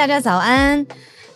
大家早安，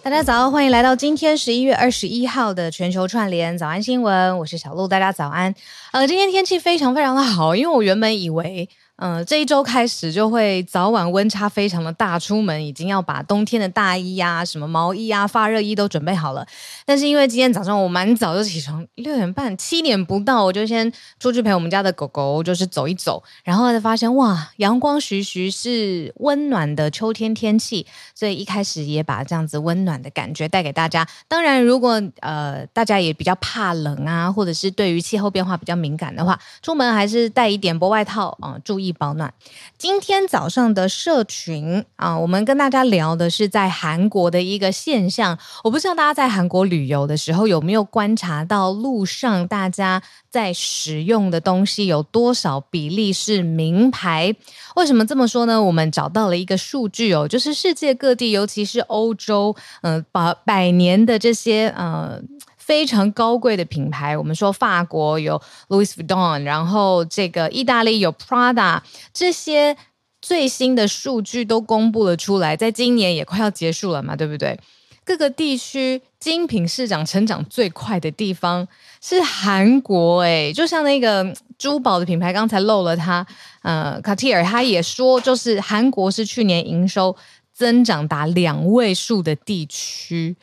大家早，欢迎来到今天十一月二十一号的全球串联早安新闻，我是小鹿，大家早安。呃，今天天气非常非常的好，因为我原本以为。嗯、这一周开始就会早晚温差非常的大，出门已经要把冬天的大衣呀、什么毛衣啊、发热衣都准备好了。但是因为今天早上我蛮早就起床，六点半、七点不到，我就先出去陪我们家的狗狗，就是走一走，然后才发现哇，阳光徐徐，是温暖的秋天天气，所以一开始也把这样子温暖的感觉带给大家。当然，如果呃大家也比较怕冷啊，或者是对于气候变化比较敏感的话，出门还是带一点薄外套啊、注意。易保暖。今天早上的社群啊，我们跟大家聊的是在韩国的一个现象。我不知道大家在韩国旅游的时候有没有观察到路上大家在使用的东西有多少比例是名牌？为什么这么说呢？我们找到了一个数据哦，就是世界各地，尤其是欧洲，嗯、呃，百百年的这些呃。非常高贵的品牌，我们说法国有 Louis Vuitton，然后这个意大利有 Prada，这些最新的数据都公布了出来，在今年也快要结束了嘛，对不对？各个地区精品市场成长最快的地方是韩国，诶，就像那个珠宝的品牌，刚才漏了它，呃卡蒂尔他也说，就是韩国是去年营收增长达两位数的地区。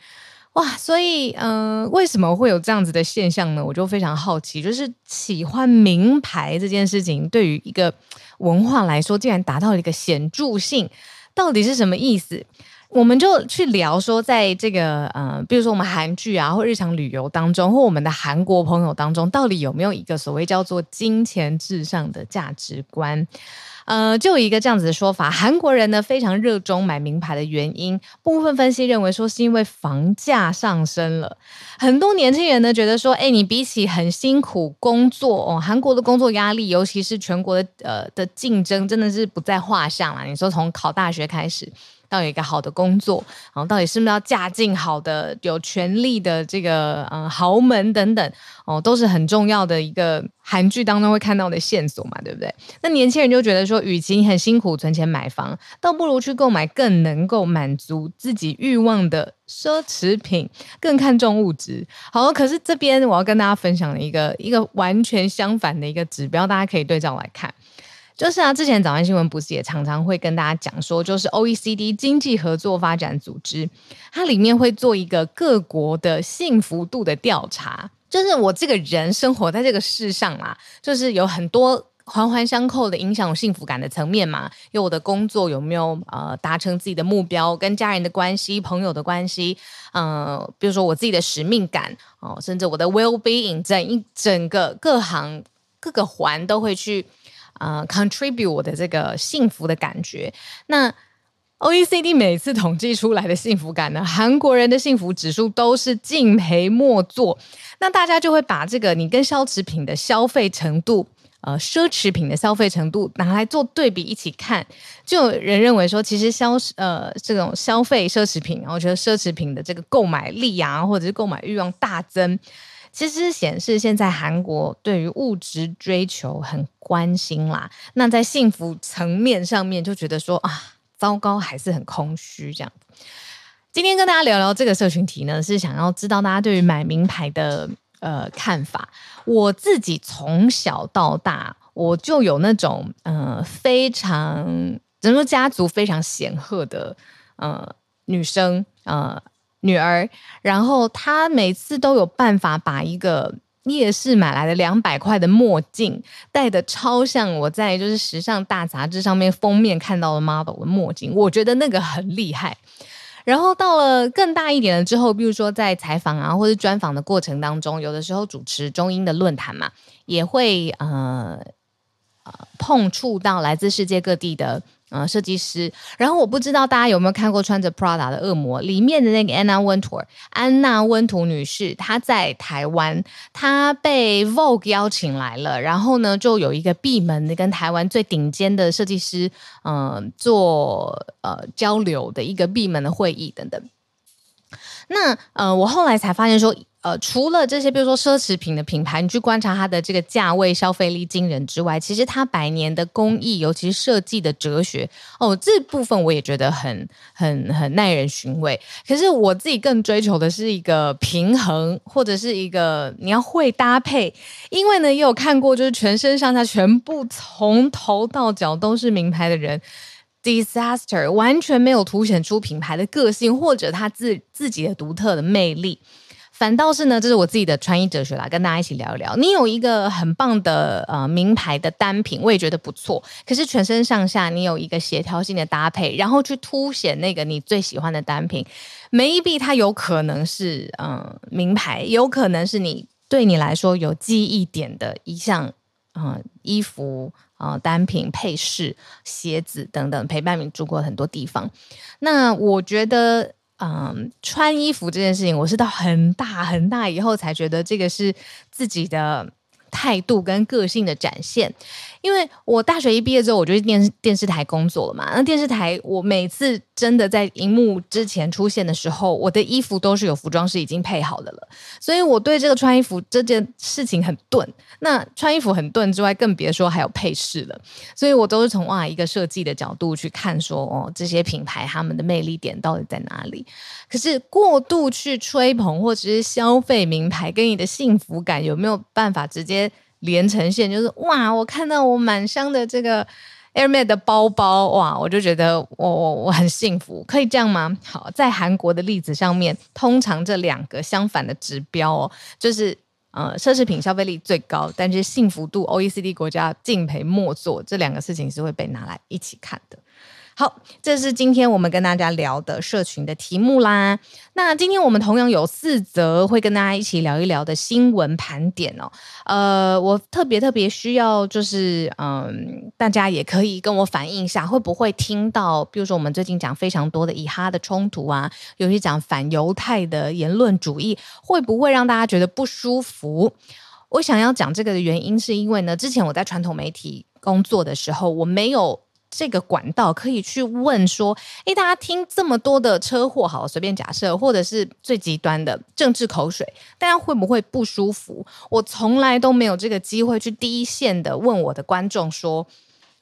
哇，所以，嗯、为什么会有这样子的现象呢？我就非常好奇，就是喜欢名牌这件事情，对于一个文化来说，竟然达到了一个显著性，到底是什么意思？我们就去聊说，在这个，呃，比如说我们韩剧啊，或日常旅游当中，或我们的韩国朋友当中，到底有没有一个所谓叫做金钱至上的价值观？呃，就一个这样子的说法，韩国人呢非常热衷买名牌的原因，部分分析认为说是因为房价上升了。很多年轻人呢觉得说，哎，你比起很辛苦工作哦，韩国的工作压力，尤其是全国的呃的竞争，真的是不在话下啦。你说从考大学开始。要有一个好的工作，然后到底是不是要嫁进好的、有权力的这个嗯豪门等等哦，都是很重要的一个韩剧当中会看到的线索嘛，对不对？那年轻人就觉得说，与其很辛苦存钱买房，倒不如去购买更能够满足自己欲望的奢侈品，更看重物质。好，可是这边我要跟大家分享的一个一个完全相反的一个指标，大家可以对照来看。就是啊，之前早安新闻不是也常常会跟大家讲说，就是 OECD 经济合作发展组织，它里面会做一个各国的幸福度的调查。就是我这个人生活在这个世上啊，就是有很多环环相扣的影响幸福感的层面嘛。有我的工作有没有呃达成自己的目标，跟家人的关系、朋友的关系，嗯、呃，比如说我自己的使命感哦、甚至我的 well being，整一整个各行各个环都会去。呃，contribute 我的这个幸福的感觉。那 OECD 每次统计出来的幸福感呢，韩国人的幸福指数都是敬陪末座。那大家就会把这个你跟奢侈品的消费程度，呃，奢侈品的消费程度拿来做对比一起看，就有人认为说，其实消呃这种消费奢侈品，我觉得奢侈品的这个购买力啊，或者是购买欲望大增。其实显示现在韩国对于物质追求很关心啦，那在幸福层面上面就觉得说啊，糟糕，还是很空虚这样。今天跟大家聊聊这个社群题呢，是想要知道大家对于买名牌的呃看法。我自己从小到大，我就有那种呃非常整个家族非常显赫的呃女生呃女儿，然后她每次都有办法把一个夜市买来的两百块的墨镜戴的超像我在就是时尚大杂志上面封面看到的 model 的墨镜，我觉得那个很厉害。然后到了更大一点了之后，比如说在采访啊或者专访的过程当中，有的时候主持中英的论坛嘛，也会呃呃碰触到来自世界各地的。呃，设计师。然后我不知道大家有没有看过穿着 Prada 的恶魔里面的那个 Anna Wintour，安娜温图女士，她在台湾，她被 Vogue 邀请来了。然后呢，就有一个闭门的跟台湾最顶尖的设计师，嗯、做呃交流的一个闭门的会议等等。那呃，我后来才发现说。呃，除了这些，比如说奢侈品的品牌，你去观察它的这个价位、消费力惊人之外，其实它百年的工艺，尤其是设计的哲学，哦，这部分我也觉得很、很、很耐人寻味。可是我自己更追求的是一个平衡，或者是一个你要会搭配。因为呢，也有看过，就是全身上下全部从头到脚都是名牌的人，disaster，完全没有凸显出品牌的个性，或者他自自己的独特的魅力。反倒是呢，这是我自己的穿衣哲学啦，跟大家一起聊一聊。你有一个很棒的呃名牌的单品，我也觉得不错。可是全身上下你有一个协调性的搭配，然后去凸显那个你最喜欢的单品，maybe 它有可能是嗯、名牌，有可能是你对你来说有记忆点的一项嗯、衣服啊、单品配饰、鞋子等等，陪伴你住过很多地方。那我觉得。嗯，穿衣服这件事情，我是到很大很大以后才觉得这个是自己的态度跟个性的展现。因为我大学一毕业之后，我就去电视电视台工作了嘛。那电视台，我每次真的在荧幕之前出现的时候，我的衣服都是有服装师已经配好的了。所以我对这个穿衣服这件事情很钝。那穿衣服很钝之外，更别说还有配饰了。所以我都是从哇一个设计的角度去看说，说哦这些品牌他们的魅力点到底在哪里？可是过度去吹捧或者是消费名牌，跟你的幸福感有没有办法直接？连成线就是哇！我看到我满箱的这个 Hermès 的包包哇，我就觉得我我我很幸福，可以这样吗？好，在韩国的例子上面，通常这两个相反的指标哦，就是呃奢侈品消费力最高，但是幸福度 OECD 国家敬陪末座，这两个事情是会被拿来一起看的。好，这是今天我们跟大家聊的社群的题目啦。那今天我们同样有四则会跟大家一起聊一聊的新闻盘点哦。呃，我特别特别需要就是，嗯，大家也可以跟我反映一下，会不会听到，比如说我们最近讲非常多的以哈的冲突啊，尤其讲反犹太的言论主义，会不会让大家觉得不舒服？我想要讲这个的原因，是因为呢，之前我在传统媒体工作的时候，我没有。这个管道可以去问说，诶，大家听这么多的车祸，好，随便假设，或者是最极端的政治口水，大家会不会不舒服？我从来都没有这个机会去第一线的问我的观众说，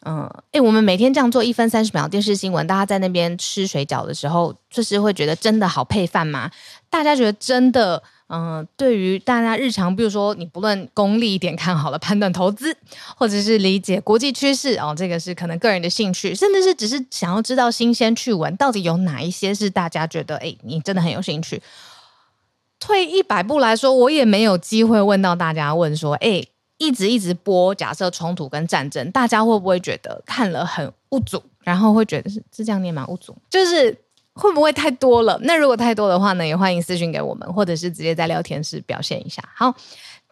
嗯，诶，我们每天这样做一分三十秒电视新闻，大家在那边吃水饺的时候，就是会觉得真的好配饭吗？大家觉得真的？嗯、呃，对于大家日常，比如说你不论功利一点看好了判断投资，或者是理解国际趋势哦，这个是可能个人的兴趣，甚至是只是想要知道新鲜趣闻，到底有哪一些是大家觉得哎，你真的很有兴趣。退一百步来说，我也没有机会问到大家问说，哎，一直一直播假设冲突跟战争，大家会不会觉得看了很无助，然后会觉得是是这样念吗？无助就是。会不会太多了？那如果太多的话呢，也欢迎私讯给我们，或者是直接在聊天室表现一下。好，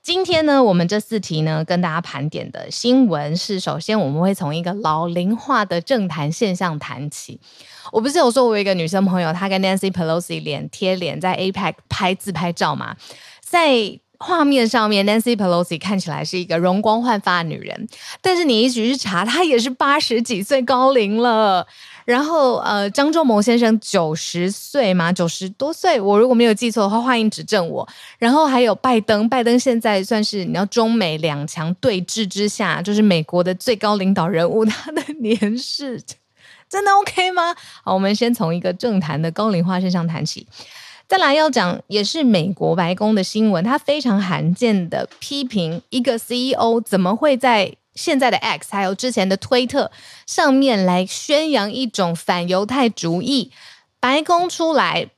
今天呢，我们这四题呢，跟大家盘点的新闻是：首先，我们会从一个老龄化的政坛现象谈起。我不是有说，我有一个女生朋友，她跟 Nancy Pelosi 脸贴脸在 APEC 拍自拍照吗？在画面上面，Nancy Pelosi 看起来是一个容光焕发的女人，但是你一直去查，她也是八十几岁高龄了。然后，呃，张忠谋先生九十岁吗？九十多岁，我如果没有记错的话，欢迎指正我。然后还有拜登，拜登现在算是你要中美两强对峙之下，就是美国的最高领导人物，他的年事真的 OK 吗？好，我们先从一个政坛的高龄化身上谈起，再来要讲也是美国白宫的新闻，他非常罕见的批评一个 CEO 怎么会在。现在的 X 还有之前的推特上面来宣扬一种反犹太主义，白宫出来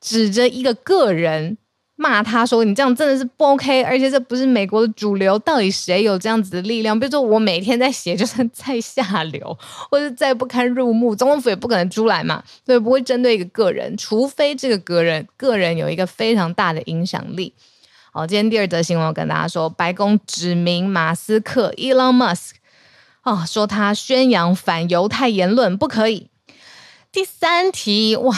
指着一个个人。骂他说：“你这样真的是不 OK，而且这不是美国的主流。到底谁有这样子的力量？比如说，我每天在写，就算再下流或者再不堪入目，总统府也不可能出来嘛。所以，不会针对一个个人，除非这个个人个人有一个非常大的影响力。好，今天第二则新闻，我跟大家说，白宫指名马斯克 （Elon Musk） 哦，说他宣扬反犹太言论不可以。第三题，哇，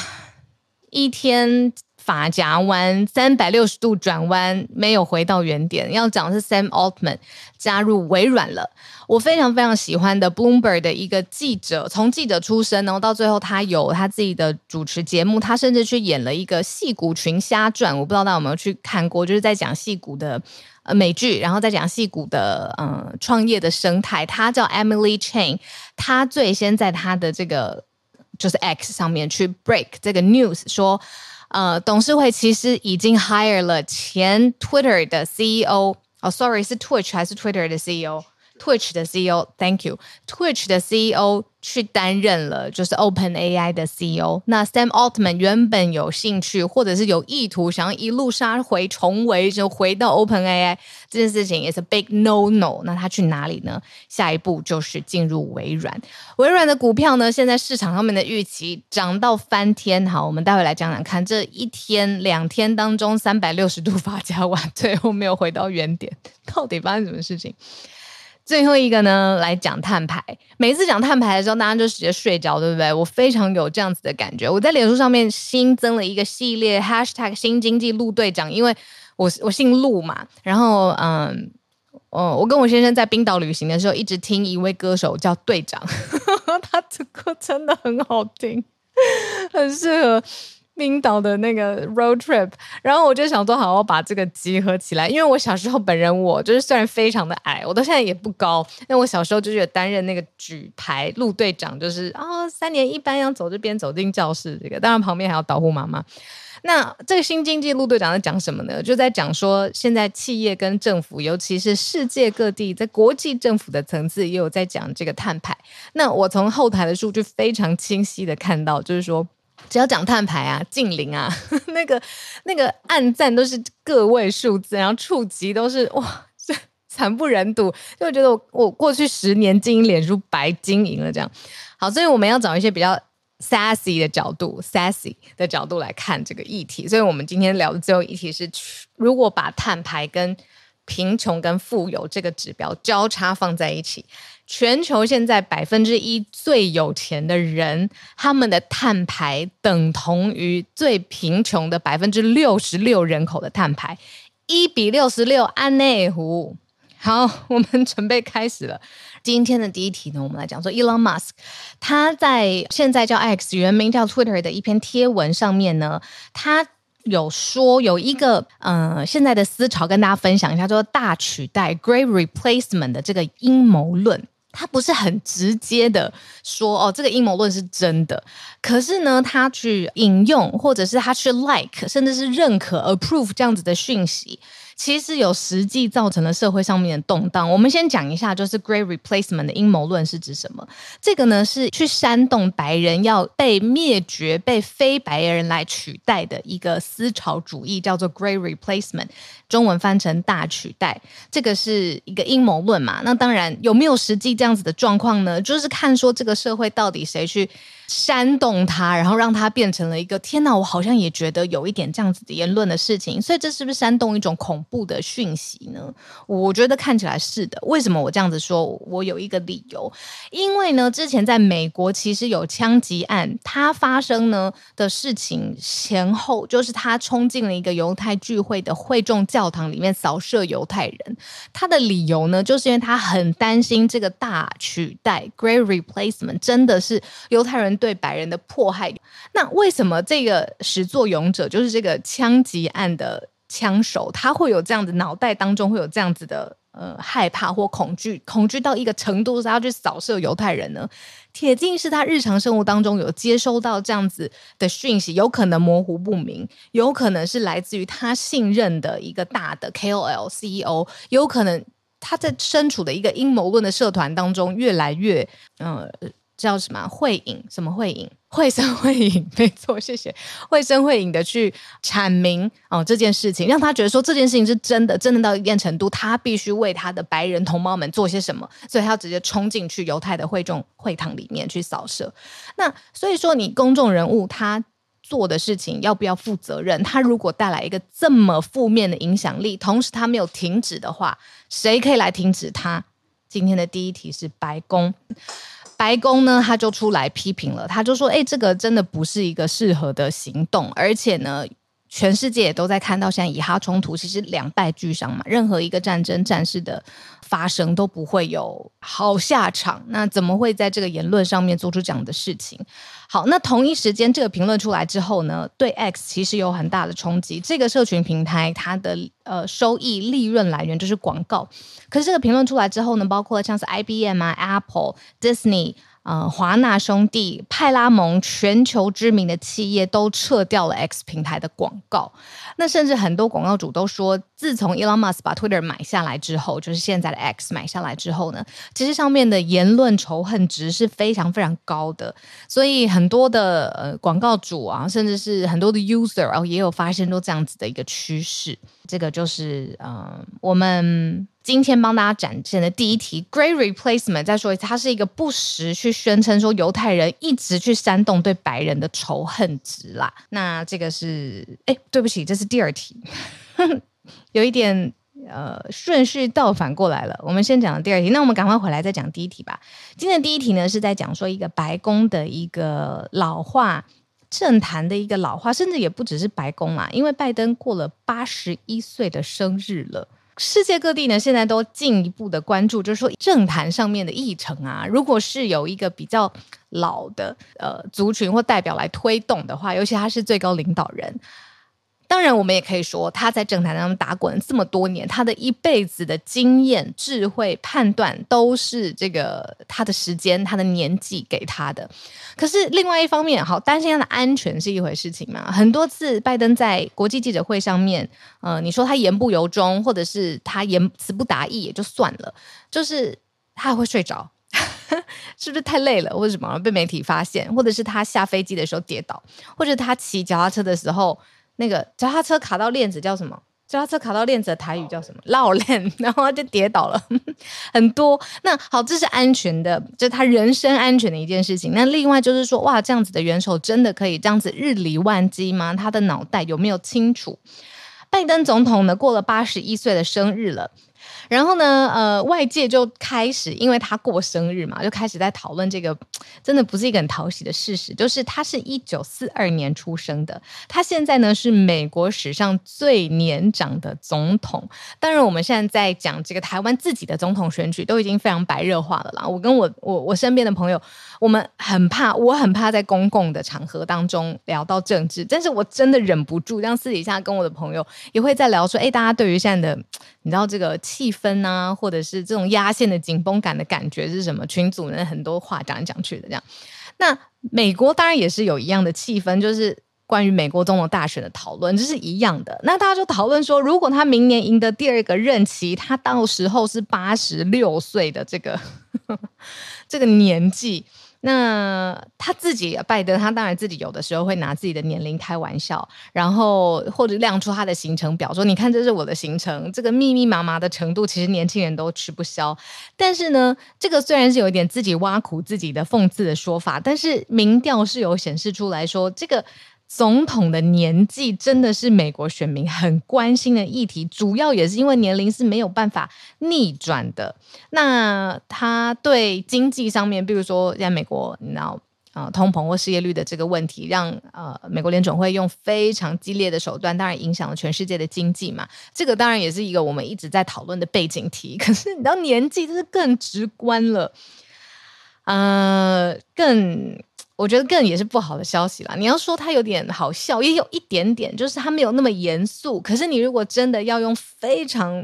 一天。”法夹弯，三百六十度转弯，没有回到原点。要讲的是 Sam Altman 加入微软了。我非常非常喜欢的 Bloomberg 的一个记者，从记者出身，然后到最后他有他自己的主持节目，他甚至去演了一个戏骨群侠传。我不知道大家有没有去看过，就是在讲戏骨的呃美剧，然后在讲戏骨的呃创业的生态。他叫 Emily Chang，他最先在他的这个就是 X 上面去 break 这个 news 说。呃，董事会其实已经 hire 了前 Twitter 的 CEO，哦，sorry，是 Twitch 还是 Twitter 的 CEO Twitch 的 CEO，Thank you，Twitch 的 CEO。去担任了就是 Open AI 的 CEO。那 Sam Altman 原本有兴趣或者是有意图想要一路杀回重围，就回到 Open AI 这件事情，也是 big no no。那他去哪里呢？下一步就是进入微软。微软的股票呢，现在市场上面的预期涨到翻天。好，我们待会来讲讲看，这一天两天当中三百六十度 发夹弯，最后没有回到原点，到底发生什么事情？最后一个呢，来讲碳排。每次讲碳排的时候，大家就直接睡着，对不对？我非常有这样子的感觉。我在脸书上面新增了一个系列 #hashtag 新经济陆队长，因为我我姓陆嘛。然后，嗯，哦，我跟我先生在冰岛旅行的时候，一直听一位歌手叫队长，他的歌真的很好听，很适合。冰岛的那个 road trip，然后我就想说，好好把这个集合起来，因为我小时候本人我就是虽然非常的矮，我到现在也不高，但我小时候就是担任那个举牌路队长，就是啊、哦、三年一班要走这边走进教室，这个当然旁边还要导护妈妈。那这个新经济路队长在讲什么呢？就在讲说，现在企业跟政府，尤其是世界各地，在国际政府的层次，也有在讲这个碳排。那我从后台的数据非常清晰的看到，就是说。只要讲碳排啊，净零啊，那个那个按赞都是个位数字，然后触及都是哇，这惨不忍睹，就觉得我我过去十年经营脸书白经营了这样。好，所以我们要找一些比较 sassy 的角度，sassy 的角度来看这个议题。所以我们今天聊的最后议题是，如果把碳排跟贫穷跟富有这个指标交叉放在一起。全球现在百分之一最有钱的人，他们的碳排等同于最贫穷的百分之六十六人口的碳排，一比六十六，安内湖。好，我们准备开始了。今天的第一题呢，我们来讲说，Elon Musk 他在现在叫 X，原名叫 Twitter 的一篇贴文上面呢，他有说有一个嗯、现在的思潮跟大家分享一下，叫做大取代 （Great Replacement） 的这个阴谋论。他不是很直接的说哦，这个阴谋论是真的。可是呢，他去引用，或者是他去 like，甚至是认可 approve 这样子的讯息。其实有实际造成了社会上面的动荡。我们先讲一下，就是 Great Replacement 的阴谋论是指什么？这个呢是去煽动白人要被灭绝、被非白人来取代的一个思潮主义，叫做 Great Replacement，中文翻成大取代。这个是一个阴谋论嘛？那当然有没有实际这样子的状况呢？就是看说这个社会到底谁去。煽动他，然后让他变成了一个天哪！我好像也觉得有一点这样子的言论的事情，所以这是不是煽动一种恐怖的讯息呢？我觉得看起来是的。为什么我这样子说？我有一个理由，因为呢，之前在美国其实有枪击案，它发生呢的事情前后，就是他冲进了一个犹太聚会的会众教堂里面扫射犹太人。他的理由呢，就是因为他很担心这个大取代 （Great Replacement） 真的是犹太人。对白人的迫害，那为什么这个始作俑者就是这个枪击案的枪手，他会有这样子脑袋当中会有这样子的呃害怕或恐惧，恐惧到一个程度是他要去扫射犹太人呢？铁定是他日常生活当中有接收到这样子的讯息，有可能模糊不明，有可能是来自于他信任的一个大的 KOL CEO，有可能。他在身处的一个阴谋论的社团当中，越来越呃。叫什么会影？什么会影？会声会影，没错，谢谢。会声会影。的去阐明哦这件事情，让他觉得说这件事情是真的，真的到一定程度，他必须为他的白人同胞们做些什么，所以他要直接冲进去犹太的会众会堂里面去扫射。那所以说，你公众人物他做的事情要不要负责任？他如果带来一个这么负面的影。响力，同时他没有停止的话，谁可以来停止他？今天的第一题是白宫。白宫呢，他就出来批评了，他就说：“哎，这个真的不是一个适合的行动，而且呢，全世界也都在看到现在以哈冲突，其实两败俱伤嘛，任何一个战争战事的发生都不会有好下场，那怎么会在这个言论上面做出这样的事情？”好，那同一时间这个评论出来之后呢，对 X 其实有很大的冲击。这个社群平台它的呃收益利润来源就是广告，可是这个评论出来之后呢，包括像是 IBM 啊、Apple、Disney。呃，华纳兄弟、派拉蒙，全球知名的企业都撤掉了 X 平台的广告。那甚至很多广告主都说，自从 Elon Musk 把 Twitter 买下来之后，就是现在的 X 买下来之后呢，其实上面的言论仇恨值是非常非常高的。所以很多的呃广告主啊，甚至是很多的 user 啊，也有发现说这样子的一个趋势。这个就是呃我们。今天帮大家展现的第一题，Great Replacement。再说一次，它是一个不时去宣称说犹太人一直去煽动对白人的仇恨值啦。那这个是，哎，对不起，这是第二题，有一点呃顺序倒反过来了。我们先讲第二题，那我们赶快回来再讲第一题吧。今天第一题呢，是在讲说一个白宫的一个老化，政坛的一个老化，甚至也不只是白宫啦，因为拜登过了八十一岁的生日了。世界各地呢，现在都进一步的关注，就是说政坛上面的议程啊，如果是有一个比较老的呃族群或代表来推动的话，尤其他是最高领导人。当然，我们也可以说，他在政坛当中打滚这么多年，他的一辈子的经验、智慧、判断，都是这个他的时间、他的年纪给他的。可是另外一方面，好担心他的安全是一回事情嘛？很多次拜登在国际记者会上面，呃，你说他言不由衷，或者是他言辞不达意也就算了，就是他还会睡着，是不是太累了，或者什么被媒体发现，或者是他下飞机的时候跌倒，或者他骑脚踏车的时候。那个脚踏车卡到链子叫什么？脚踏车卡到链子的台语叫什么？绕链，然后他就跌倒了，很多。那好，这是安全的，就是他人身安全的一件事情。那另外就是说，哇，这样子的元首真的可以这样子日理万机吗？他的脑袋有没有清楚？拜登总统呢，过了八十一岁的生日了。然后呢，呃，外界就开始因为他过生日嘛，就开始在讨论这个，真的不是一个很讨喜的事实，就是他是一九四二年出生的，他现在呢是美国史上最年长的总统。当然，我们现在在讲这个台湾自己的总统选举，都已经非常白热化了啦。我跟我我我身边的朋友，我们很怕，我很怕在公共的场合当中聊到政治，但是我真的忍不住，这样私底下跟我的朋友也会在聊说，哎，大家对于现在的，你知道这个气氛分啊，或者是这种压线的紧绷感的感觉是什么？群组呢，很多话讲来讲去的这样。那美国当然也是有一样的气氛，就是关于美国总统大选的讨论，这是一样的。那大家就讨论说，如果他明年赢得第二个任期，他到时候是八十六岁的这个 这个年纪。那他自己，拜登，他当然自己有的时候会拿自己的年龄开玩笑，然后或者亮出他的行程表，说：“你看，这是我的行程，这个密密麻麻的程度，其实年轻人都吃不消。”但是呢，这个虽然是有一点自己挖苦自己的讽刺的说法，但是民调是有显示出来说这个。总统的年纪真的是美国选民很关心的议题，主要也是因为年龄是没有办法逆转的。那他对经济上面，比如说在美国，你知道啊，通膨或失业率的这个问题，让呃美国联准会用非常激烈的手段，当然影响了全世界的经济嘛。这个当然也是一个我们一直在讨论的背景题。可是你知道年纪这是更直观了，呃，更。我觉得更也是不好的消息啦。你要说他有点好笑，也有一点点，就是他没有那么严肃。可是你如果真的要用非常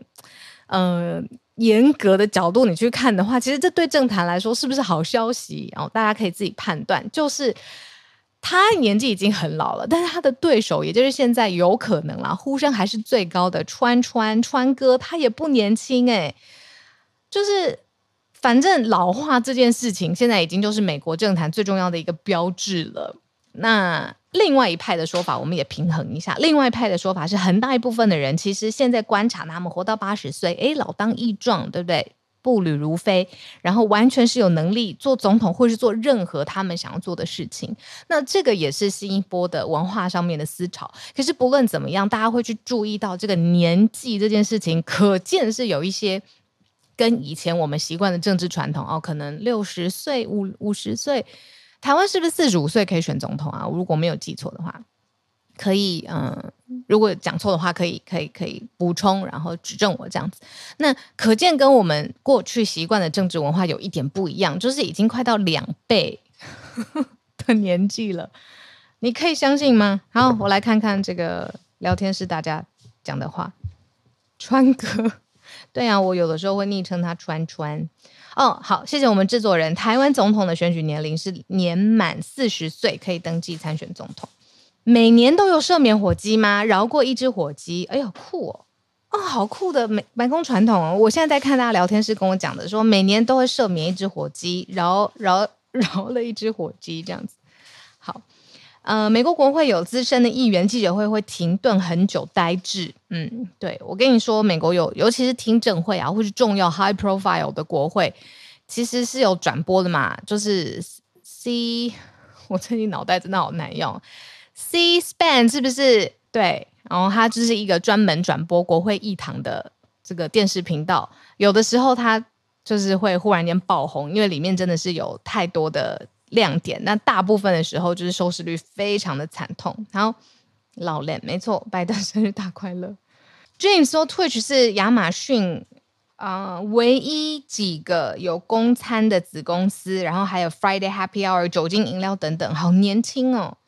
呃严格的角度你去看的话，其实这对政坛来说是不是好消息？然哦，大家可以自己判断。就是他年纪已经很老了，但是他的对手，也就是现在有可能啦，呼声还是最高的川川川哥，他也不年轻诶。就是反正老化这件事情，现在已经就是美国政坛最重要的一个标志了。那另外一派的说法，我们也平衡一下。另外一派的说法是，很大一部分的人其实现在观察他们活到八十岁，诶，老当益壮，对不对？步履如飞，然后完全是有能力做总统，或是做任何他们想要做的事情。那这个也是新一波的文化上面的思潮。可是不论怎么样，大家会去注意到这个年纪这件事情，可见是有一些跟以前我们习惯的政治传统哦，可能六十岁、五五十岁，台湾是不是四十五岁可以选总统啊？如果没有记错的话。可以，嗯，如果讲错的话，可以，可以，可以补充，然后指正我这样子。那可见跟我们过去习惯的政治文化有一点不一样，就是已经快到两倍 的年纪了。你可以相信吗？好，我来看看这个聊天室大家讲的话。川哥，对啊，我有的时候会昵称他川川。哦，好，谢谢我们制作人。台湾总统的选举年龄是年满四十岁可以登记参选总统。每年都有赦免火鸡吗？饶过一只火鸡？哎呦，酷哦！哦，好酷的美白宫传统哦！我现在在看大家聊天室跟我讲的，说每年都会赦免一只火鸡，饶饶饶了一只火鸡这样子。呃，美国国会有资深的议员记者会会停顿很久，呆滞。嗯，对，我跟你说，美国有，尤其是听证会啊，或是重要 high profile 的国会，其实是有转播的嘛。就是 C，我最近脑袋真的好难用。C-SPAN 是不是对？然后它就是一个专门转播国会议堂的这个电视频道。有的时候它就是会忽然间爆红，因为里面真的是有太多的亮点。那大部分的时候就是收视率非常的惨痛。然后老练，没错，拜登生日大快乐。James 说，Twitch 是亚马逊啊、唯一几个有公餐的子公司，然后还有 Friday Happy Hour 酒精饮料等等，好年轻哦。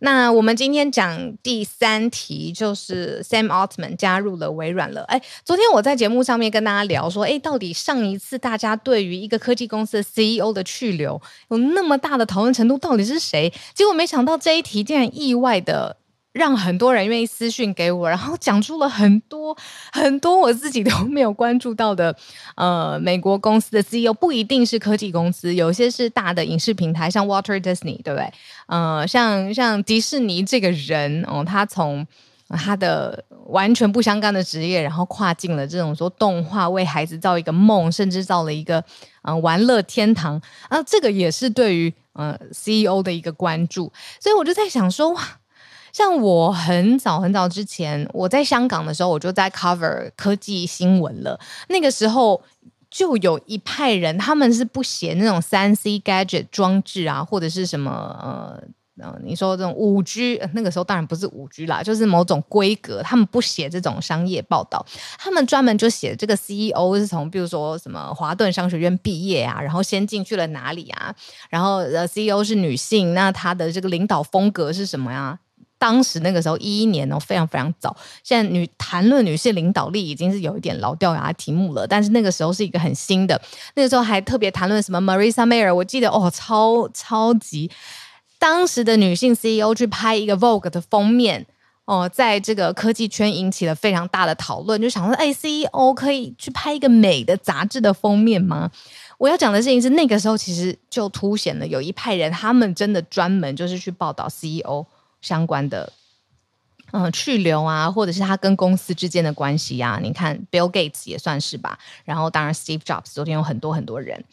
那我们今天讲第三题，就是 Sam Altman 加入了微软了。哎，昨天我在节目上面跟大家聊说，哎，到底上一次大家对于一个科技公司的 CEO 的去留有那么大的讨论程度，到底是谁？结果没想到这一题竟然意外的。让很多人愿意私讯给我，然后讲出了很多 很多我自己都没有关注到的，呃，美国公司的 CEO 不一定是科技公司，有些是大的影视平台，像 Water Disney，对不对？呃，像像迪士尼这个人哦，他从他的完全不相干的职业，然后跨进了这种说动画，为孩子造一个梦，甚至造了一个嗯、玩乐天堂啊，这个也是对于呃 CEO 的一个关注，所以我就在想说哇。像我很早很早之前，我在香港的时候，我就在 cover 科技新闻了。那个时候就有一派人，他们是不写那种三 C gadget 装置啊，或者是什么呃呃，你说这种五 G，那个时候当然不是五 G 啦，就是某种规格，他们不写这种商业报道，他们专门就写这个 CEO 是从比如说什么华顿商学院毕业啊，然后先进去了哪里啊，然后呃 CEO 是女性，那她的这个领导风格是什么呀？当时那个时候一一年哦，非常非常早。现在女谈论女性领导力已经是有一点老掉牙的题目了，但是那个时候是一个很新的。那个时候还特别谈论什么 Marissa Mayer，我记得哦，超超级。当时的女性 CEO 去拍一个 Vogue 的封面哦，在这个科技圈引起了非常大的讨论，就想说，哎，CEO 可以去拍一个美的杂志的封面吗？我要讲的事情是，那个时候其实就凸显了有一派人，他们真的专门就是去报道 CEO。相关的，嗯、去留啊，或者是他跟公司之间的关系呀、你看 Bill Gates 也算是吧。然后当然 Steve Jobs，昨天有很多很多人。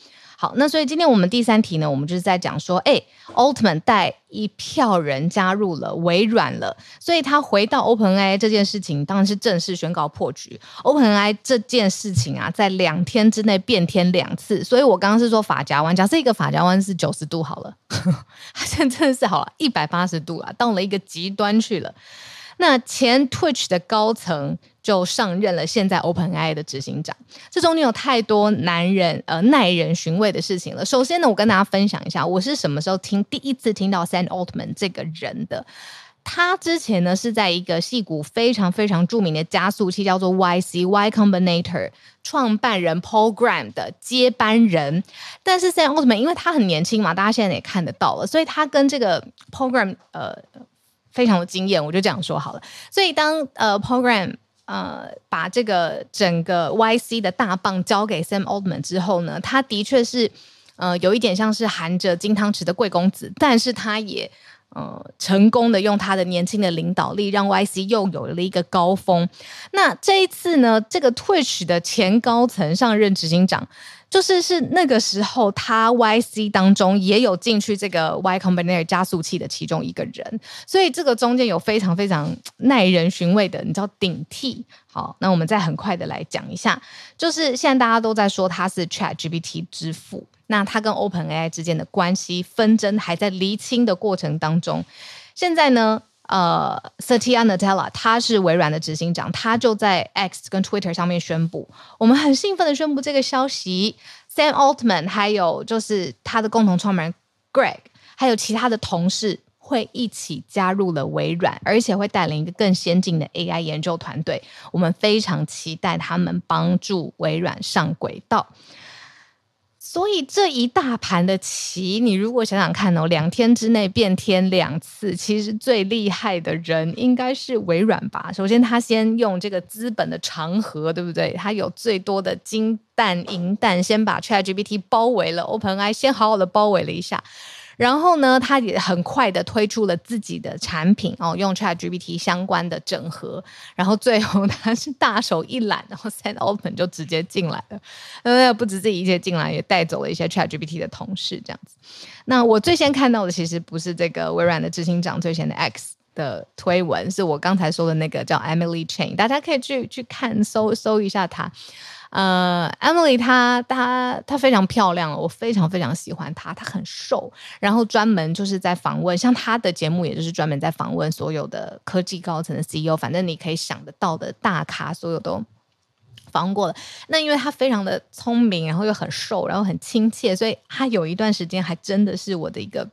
好，那所以今天我们第三题呢，我们就是在讲说，哎，Altman 带一票人加入了微软了，所以他回到 OpenAI 这件事情，当然是正式宣告破局。OpenAI 这件事情啊，在两天之内变天两次，所以我刚刚是说法夹弯，假设一个法夹弯是九十度好了，他现在真的是好了一百八十度啊，到了一个极端去了。那前 Twitch 的高层就上任了，现在 OpenAI 的执行长，这中间有太多难人呃耐人寻味的事情了。首先呢，我跟大家分享一下，我是什么时候听第一次听到 Sam Altman 这个人的。他之前呢是在一个戏骨非常非常著名的加速器叫做 YC Y Combinator 创办人 Paul Graham 的接班人，但是 Sam Altman 因为他很年轻嘛，大家现在也看得到了，所以他跟这个 Paul Graham 呃。非常的惊艳，我就这样说好了。所以当呃 Paul Graham 呃把这个整个 YC 的大棒交给 Sam Altman 之后呢，他的确是呃有一点像是含着金汤匙的贵公子，但是他也。呃，成功的用他的年轻的领导力，让 YC 又有了一个高峰。那这一次呢，这个 Twitch 的前高层上任执行长，就是是那个时候他 YC 当中也有进去这个 Y Combinator 加速器的其中一个人，所以这个中间有非常非常耐人寻味的，你知道顶替。好，那我们再很快的来讲一下，就是现在大家都在说他是 ChatGPT 之父。那他跟 OpenAI 之间的关系纷争还在厘清的过程当中。现在呢，呃，Satya Nadella 他是微软的执行长，他就在 X 跟 Twitter 上面宣布，我们很兴奋的宣布这个消息：Sam Altman 还有就是他的共同创办人 Greg，还有其他的同事会一起加入了微软，而且会带领一个更先进的 AI 研究团队。我们非常期待他们帮助微软上轨道。所以这一大盘的棋，你如果想想看哦，两天之内变天两次，其实最厉害的人应该是微软吧？首先，他先用这个资本的长河，对不对？他有最多的金蛋银蛋，先把 ChatGPT 包围了，OpenAI 先好好的包围了一下。然后呢，他也很快的推出了自己的产品哦，用 ChatGPT 相关的整合。然后最后他是大手一揽，然后 Sam Altman 就直接进来了。呃，不止这一切进来，也带走了一些 ChatGPT 的同事，这样子。那我最先看到的其实不是这个微软的执行长最先的 X 的推文，是我刚才说的那个叫 Emily Chain，大家可以去去看搜搜一下他。呃，Emily 她她她非常漂亮，我非常非常喜欢她。她很瘦，然后专门就是在访问，像她的节目，也就是专门在访问所有的科技高层的 CEO，反正你可以想得到的大咖，所有都访问过了。那因为她非常的聪明，然后又很瘦，然后很亲切，所以她有一段时间还真的是我的一个。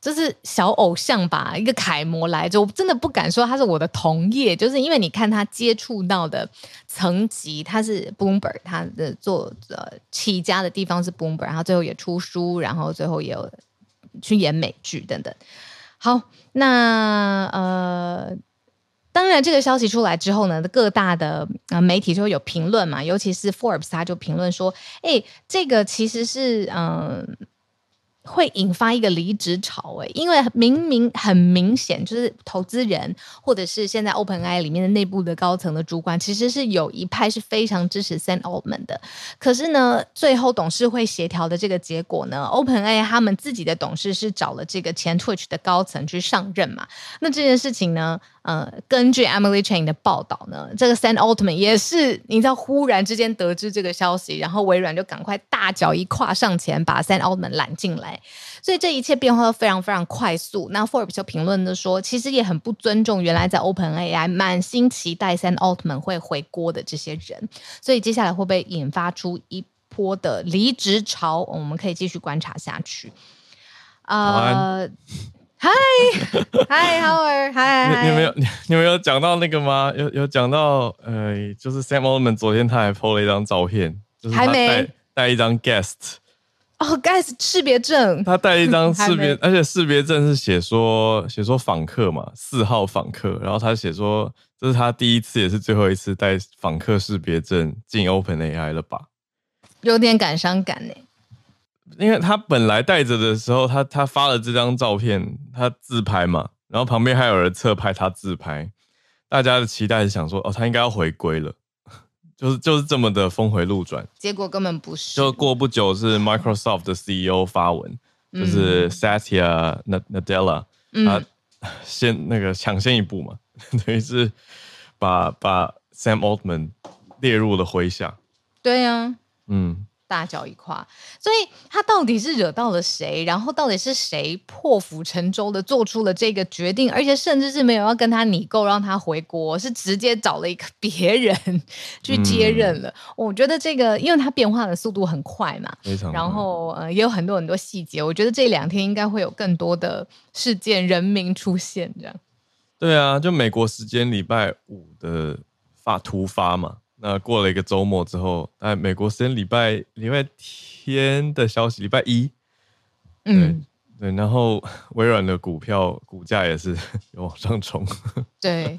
就是小偶像吧，一个楷模来着。我真的不敢说他是我的同业，就是因为你看他接触到的层级，他是 Bloomberg，他的做呃起家的地方是 Bloomberg，然后最后也出书，然后最后也有去演美剧等等。好，那呃，当然这个消息出来之后呢，各大的呃媒体就会有评论嘛，尤其是 Forbes，他就评论说，哎，这个其实是嗯。会引发一个离职潮诶，因为明明很明显，就是投资人或者是现在 OpenAI 里面的内部的高层的主管，其实是有一派是非常支持 Sam Altman 的。可是呢，最后董事会协调的这个结果呢，OpenAI 他们自己的董事是找了这个前 Twitch 的高层去上任嘛。那这件事情呢，呃，根据 Emily Chang 的报道呢，这个 Sam Altman 也是你知道，忽然之间得知这个消息，然后微软就赶快大脚一跨上前，把 Sam Altman 揽进来。所以这一切变化都非常非常快速。那 Forbes 就评论的说，其实也很不尊重原来在 OpenAI 满心期待 Sam Altman 会回锅的这些人。所以接下来会不会引发出一波的离职潮？我们可以继续观察下去。呃，嗨嗨，Howard，嗨，你有没有你有没有讲到那个吗？有有讲到呃，就是 Sam Altman 昨天他还 po 了一张照片，就是他带还没带一张 guest。哦，guys，识别证。他带一张 识别，而且识别证是写说写说访客嘛，四号访客。然后他写说这是他第一次也是最后一次带访客识别证进 OpenAI 了吧？有点感伤感呢。因为他本来带着的时候，他他发了这张照片，他自拍嘛，然后旁边还有人侧拍他自拍，大家的期待是想说，哦，他应该要回归了。就是就是这么的峰回路转，结果根本不是。就过不久是 Microsoft 的 CEO 发文，嗯、就是 Satya Nadella，他先那个抢先一步嘛，等于是把把 Sam Altman 列入了麾下。对呀、啊，嗯。大脚一跨，所以他到底是惹到了谁？然后到底是谁破釜沉舟的做出了这个决定？而且甚至是没有要跟他拟购让他回国，是直接找了一个别人去接任了。嗯、我觉得这个，因为他变化的速度很快嘛，非常。然后呃，也有很多很多细节。我觉得这两天应该会有更多的事件、人名出现，这样。对啊，就美国时间礼拜五的发突发嘛。那过了一个周末之后，在美国时间礼拜礼拜天的消息，礼拜一，嗯，对，然后 微软的股票股价也是 有往上冲。对，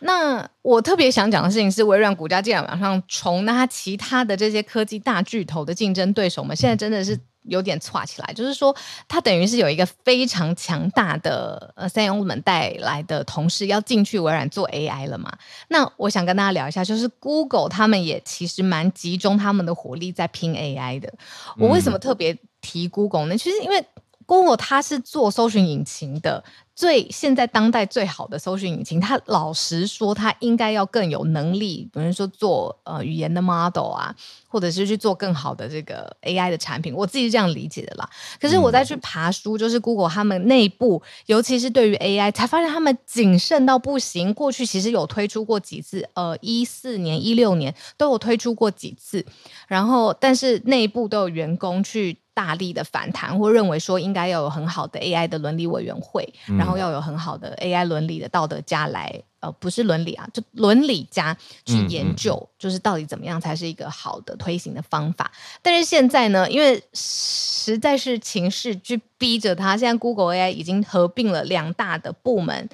那我特别想讲的事情是，微软股价竟然往上冲，那它其他的这些科技大巨头的竞争对手们，现在真的是有点岔起来，就是说，它等于是有一个非常强大的呃三雄们带来的同事要进去微软做 AI 了嘛？那我想跟大家聊一下，就是 Google 他们也其实蛮集中他们的火力在拼 AI 的。我为什么特别提 Google 呢？嗯、其实因为 Google 它是做搜寻引擎的，最现在当代最好的搜寻引擎。它老实说，它应该要更有能力，比如说做呃语言的 model 啊，或者是去做更好的这个 AI 的产品。我自己是这样理解的啦。可是我再去爬书，就是 Google 他们内部，尤其是对于 AI，才发现他们谨慎到不行。过去其实有推出过几次，呃，一四年、一六年都有推出过几次，然后但是内部都有员工去。大力的反弹，或认为说应该要有很好的 AI 的伦理委员会，嗯、然后要有很好的 AI 伦理的道德家来，呃，不是伦理啊，就伦理家去研究，就是到底怎么样才是一个好的推行的方法。但是现在呢，因为实在是情势去逼着他，现在 Google AI 已经合并了两大的部门，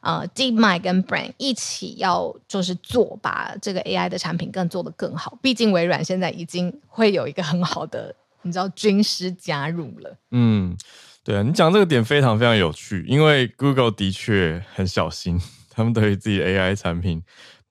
呃，DeepMind 跟 Brain 一起要就是做，把这个 AI 的产品更做得更好。毕竟微软现在已经会有一个很好的。你知道军师加入了，嗯，对啊，你讲这个点非常非常有趣，因为 Google 的确很小心，他们对于自己 AI 产品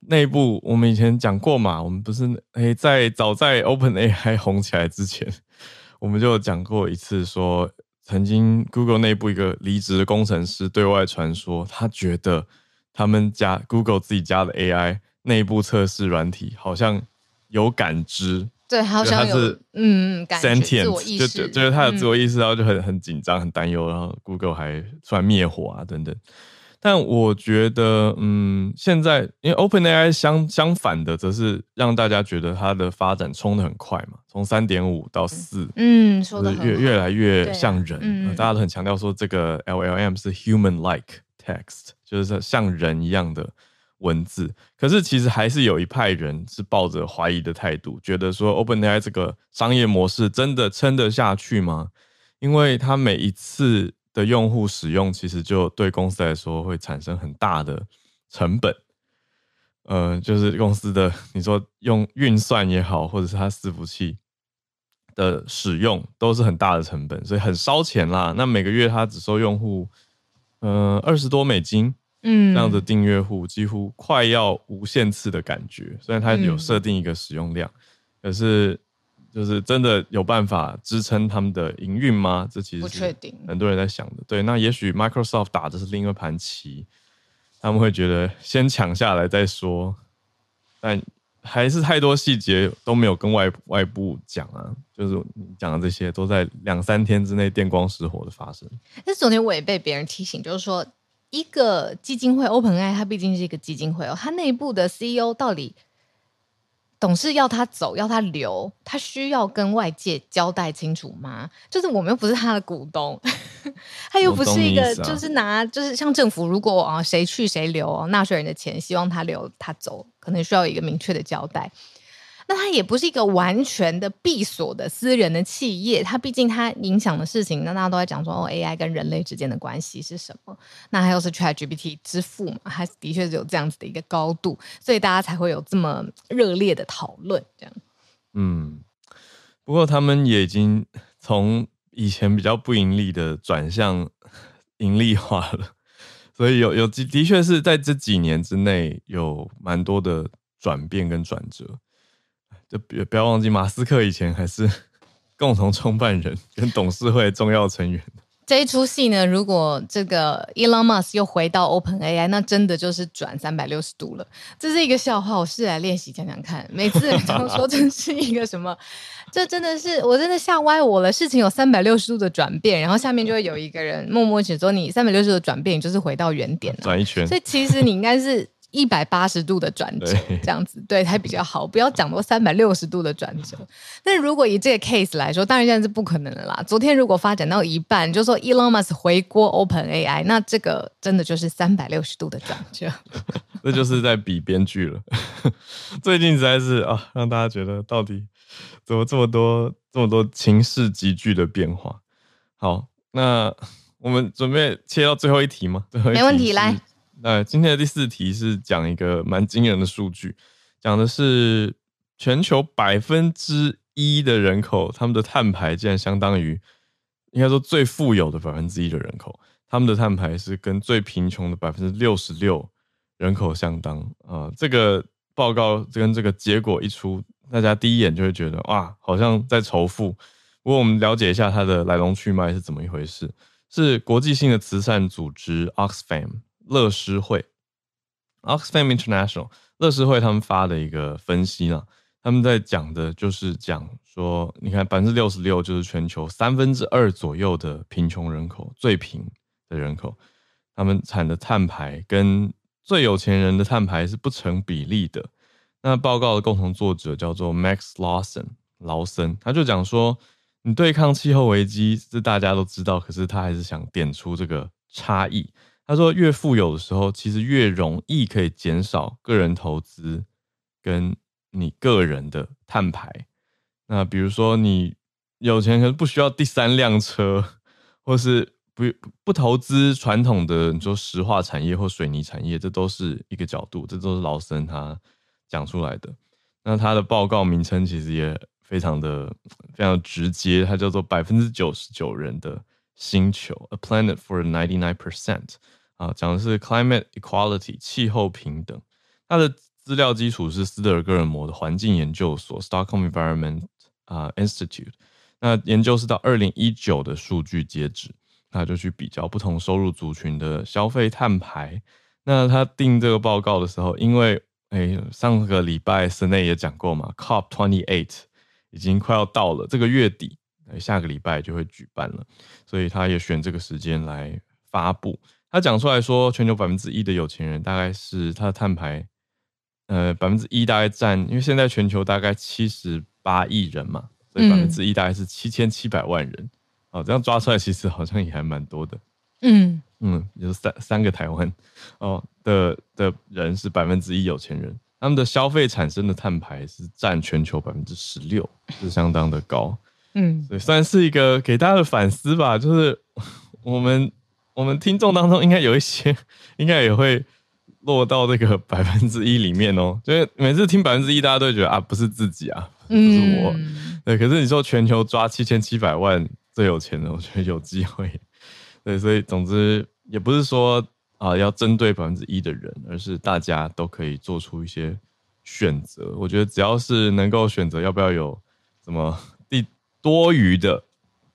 内部，我们以前讲过嘛，我们不是诶，在早在 OpenAI 红起来之前，我们就讲过一次，说曾经 Google 内部一个离职的工程师对外传说，他觉得他们家 Google 自己家的 AI 内部测试软体好像有感知。对，好像有是嗯，感觉自我意识，就就是他有自我意识，然后就很很紧张、很担忧，然后 Google 还出来灭火啊等等。但我觉得，嗯，现在因为 OpenAI 相相反的，则是让大家觉得它的发展冲得很快嘛，从三点五到四，嗯，说的越越来越像人，嗯、大家都很强调说这个 LLM 是 human-like text，就是像人一样的。文字，可是其实还是有一派人是抱着怀疑的态度，觉得说 OpenAI 这个商业模式真的撑得下去吗？因为它每一次的用户使用，其实就对公司来说会产生很大的成本。呃，就是公司的你说用运算也好，或者是它伺服器的使用，都是很大的成本，所以很烧钱啦。那每个月它只收用户，呃，二十多美金。嗯，这样的订阅户几乎快要无限次的感觉，虽然它有设定一个使用量，嗯、可是就是真的有办法支撑他们的营运吗？这其实不确定，很多人在想的。对，那也许 Microsoft 打的是另一盘棋，他们会觉得先抢下来再说，但还是太多细节都没有跟外外部讲啊，就是你讲的这些都在两三天之内电光石火的发生。但是昨天我也被别人提醒，就是说。一个基金会，OpenAI，它毕竟是一个基金会哦，它内部的 CEO 到底董事要他走，要他留，他需要跟外界交代清楚吗？就是我们又不是他的股东，他又不是一个，就是拿，就是像政府，如果啊谁去谁留，纳税人的钱，希望他留他走，可能需要一个明确的交代。那它也不是一个完全的闭锁的私人的企业，它毕竟它影响的事情，那大家都在讲说哦，AI 跟人类之间的关系是什么？那还有是 ChatGPT 之父嘛，它的确是有这样子的一个高度，所以大家才会有这么热烈的讨论。这样，嗯，不过他们也已经从以前比较不盈利的转向盈利化了，所以有有的确是在这几年之内有蛮多的转变跟转折。就别不要忘记，马斯克以前还是 共同创办人跟董事会重要成员。这一出戏呢，如果这个 Elon Musk 又回到 OpenAI，那真的就是转三百六十度了。这是一个笑话，我试来练习讲讲看。每次人都说这是一个什么，这真的是我真的吓歪我了。事情有三百六十度的转变，然后下面就会有一个人默默写说：“你三百六十度的转变，你就是回到原点了，转一圈。”所以其实你应该是。一百八十度的转折，这样子对才比较好，不要讲到三百六十度的转折。但如果以这个 case 来说，当然现在是不可能的啦。昨天如果发展到一半，就说 Elon Musk 回锅 OpenAI，那这个真的就是三百六十度的转折。这就是在比编剧了。最近实在是啊，让大家觉得到底怎么这么多这么多情势急剧的变化。好。那我们准备切到最后一题吗？最后一题没问题，来。那今天的第四题是讲一个蛮惊人的数据，讲的是全球百分之一的人口，他们的碳排竟然相当于，应该说最富有的百分之一的人口，他们的碳排是跟最贫穷的百分之六十六人口相当啊、这个报告跟这个结果一出，大家第一眼就会觉得哇，好像在仇富。不过我们了解一下它的来龙去脉是怎么一回事，是国际性的慈善组织 Oxfam。乐施会，Oxfam International，乐施会他们发的一个分析呢，他们在讲的就是讲说，你看百分之六十六就是全球三分之二左右的贫穷人口，最贫的人口，他们产的碳排跟最有钱人的碳排是不成比例的。那报告的共同作者叫做 Max Lawson，劳森，他就讲说，你对抗气候危机是大家都知道，可是他还是想点出这个差异。他说，越富有的时候，其实越容易可以减少个人投资跟你个人的碳排。那比如说，你有钱可能不需要第三辆车，或是不不投资传统的你说石化产业或水泥产业，这都是一个角度，这都是劳森他讲出来的。那他的报告名称其实也非常的非常直接，它叫做百分之九十九人的星球，A Planet for Ninety Nine Percent。啊，讲的是 climate equality 气候平等，它的资料基础是斯德哥尔摩的环境研究所 Stockholm Environment 啊 Institute。那研究是到二零一九的数据截止，那就去比较不同收入族群的消费碳排。那他定这个报告的时候，因为哎上个礼拜室内也讲过嘛，COP twenty eight 已经快要到了，这个月底下个礼拜就会举办了，所以他也选这个时间来发布。他讲出来说，全球百分之一的有钱人，大概是他的碳排，呃，百分之一大概占，因为现在全球大概七十八亿人嘛，所以百分之一大概是七千七百万人。哦，这样抓出来，其实好像也还蛮多的。嗯嗯，就是三三个台湾哦的的人是百分之一有钱人，他们的消费产生的碳排是占全球百分之十六，是相当的高。嗯，所以算是一个给大家的反思吧，就是 我们。我们听众当中应该有一些，应该也会落到这个 百分之一里面哦。就是每次听百分之一，大家都会觉得啊，不是自己啊，不是我。嗯、对，可是你说全球抓七千七百万最有钱的，我觉得有机会。对，所以总之也不是说啊要针对百分之一的人，而是大家都可以做出一些选择。我觉得只要是能够选择要不要有什么第多余的。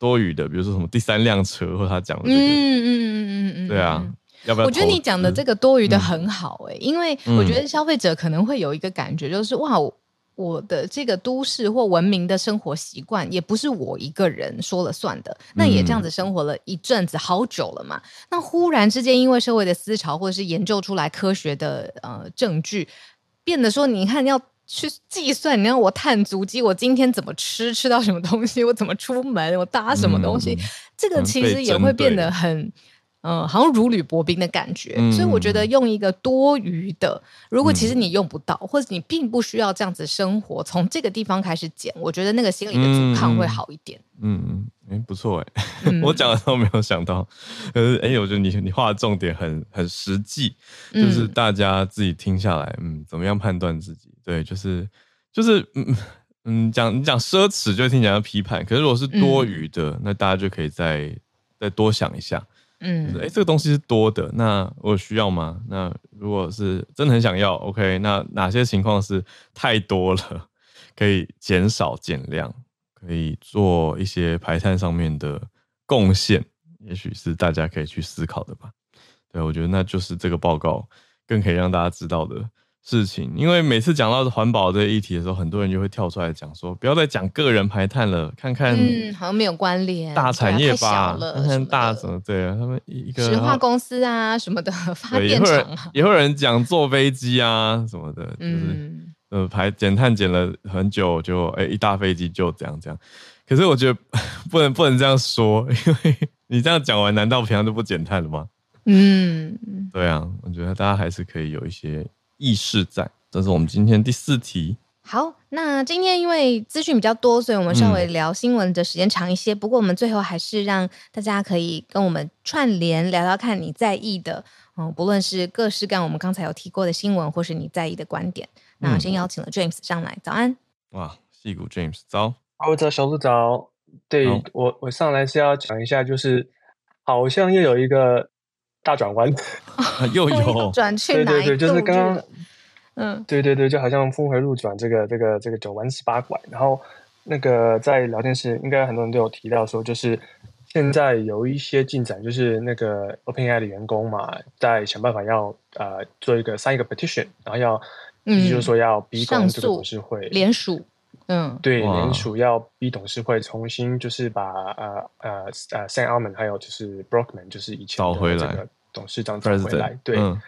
多余的，比如说什么第三辆车，或他讲的这个，嗯嗯嗯嗯嗯，对啊，要不要？我觉得你讲的这个多余的很好哎、欸，嗯、因为我觉得消费者可能会有一个感觉，就是、嗯、哇，我的这个都市或文明的生活习惯也不是我一个人说了算的，那也这样子生活了一阵子，好久了嘛。那忽然之间，因为社会的思潮或者是研究出来科学的呃证据，变得说，你看要。去计算，你让我碳足迹，我今天怎么吃，吃到什么东西，我怎么出门，我搭什么东西，嗯、这个其实也会变得很。嗯，好像如履薄冰的感觉，嗯、所以我觉得用一个多余的，如果其实你用不到，嗯、或者你并不需要这样子生活，从这个地方开始减，我觉得那个心理的阻抗会好一点。嗯嗯，哎、欸，不错哎，嗯、我讲的时候没有想到，可是哎，我觉得你你画的重点很很实际，就是大家自己听下来，嗯，怎么样判断自己？对，就是就是嗯嗯，讲你讲奢侈就听起来要批判，可是如果是多余的，嗯、那大家就可以再再多想一下。嗯，哎，这个东西是多的，那我需要吗？那如果是真的很想要，OK，那哪些情况是太多了，可以减少减量，可以做一些排碳上面的贡献，也许是大家可以去思考的吧。对，我觉得那就是这个报告更可以让大家知道的。事情，因为每次讲到环保这个议题的时候，很多人就会跳出来讲说，不要再讲个人排碳了，看看，嗯，好像没有关联，大产业吧，了看看大什么，对啊，他们一个石化公司啊什么的 发电厂啊，也会有人讲坐飞机啊什么的，就是、嗯、呃排减碳减了很久就，就、欸、哎一大飞机就这样这样，可是我觉得 不能不能这样说，因为你这样讲完，难道平常就不减碳了吗？嗯，对啊，我觉得大家还是可以有一些。意识在，这是我们今天第四题。好，那今天因为资讯比较多，所以我们稍微聊新闻的时间长一些。嗯、不过我们最后还是让大家可以跟我们串联聊聊看你在意的，嗯，不论是各式各样我们刚才有提过的新闻，或是你在意的观点。那先邀请了 James 上来，早安。哇，矽谷 James 早，我早小鹿早。对我，我上来是要讲一下，就是好像又有一个大转弯，又有转去哪一？对对对，就是刚刚。嗯，对对对，就好像峰回路转，这个这个这个九弯十八拐。然后那个在聊天室，应该很多人都有提到说，就是现在有一些进展，就是那个 OpenAI 的员工嘛，在想办法要呃做一个 sign 一个 petition，然后要，嗯，就是说要逼供这个董事会联署，嗯，对，联署要逼董事会重新就是把呃呃呃 Sam Altman 还有就是 Brockman 就是以前的这个董事长找回来，对。嗯。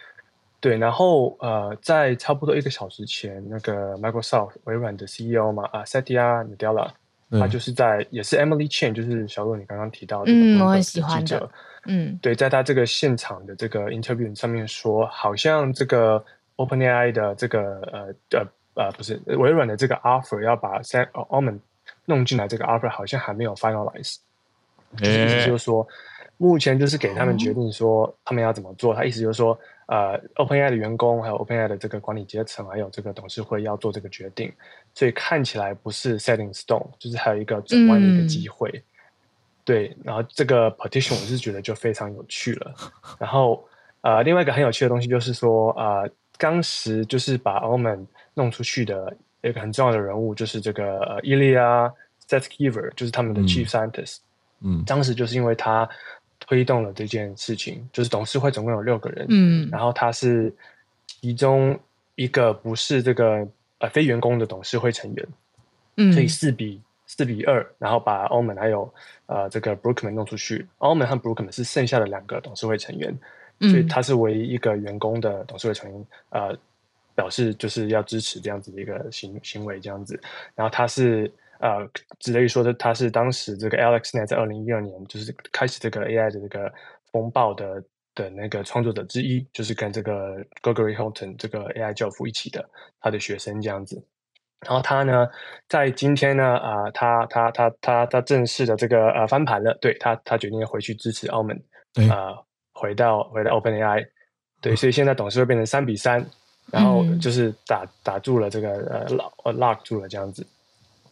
对，然后呃，在差不多一个小时前，那个 Microsoft 微软的 CEO 嘛，啊，Satya Nadella，他就是在也是 Emily Chen，就是小鹿你刚刚提到的，嗯，我很喜欢的，嗯，对，在他这个现场的这个 interview 上面说，好像这个 OpenAI 的这个呃呃呃不是微软的这个 offer 要把 Sam Altman 弄进来，这个 offer 好像还没有 finalize，意思就是说，目前就是给他们决定说他们要怎么做，他意思就是说。呃，OpenAI 的员工还有 OpenAI 的这个管理阶层，还有这个董事会要做这个决定，所以看起来不是 setting stone，就是还有一个转弯的一个机会。嗯、对，然后这个 petition 我是觉得就非常有趣了。然后呃，另外一个很有趣的东西就是说，呃，当时就是把 Altman 弄出去的一个很重要的人物，就是这个 Ilya Sutskever，就是他们的 Chief Scientist。嗯，当时就是因为他。推动了这件事情，就是董事会总共有六个人，嗯，然后他是其中一个不是这个呃非员工的董事会成员，嗯，所以四比四比二，然后把 Altman 还有呃这个 Brookman 弄出去，Altman 和 Brookman 是剩下的两个董事会成员，嗯，所以他是唯一一个员工的董事会成员，呃，表示就是要支持这样子的一个行行为这样子，然后他是。呃，值得一说的，他是当时这个 AlexNet 在二零一二年就是开始这个 AI 的这个风暴的的那个创作者之一，就是跟这个 Gregory Hilton 这个 AI 教父一起的他的学生这样子。然后他呢，在今天呢，啊、呃，他他他他他正式的这个呃翻盘了，对他他决定要回去支持 Altman，呃，回到回到 OpenAI，对，所以现在董事会变成三比三，然后就是打打住了这个呃 lock lock 住了这样子。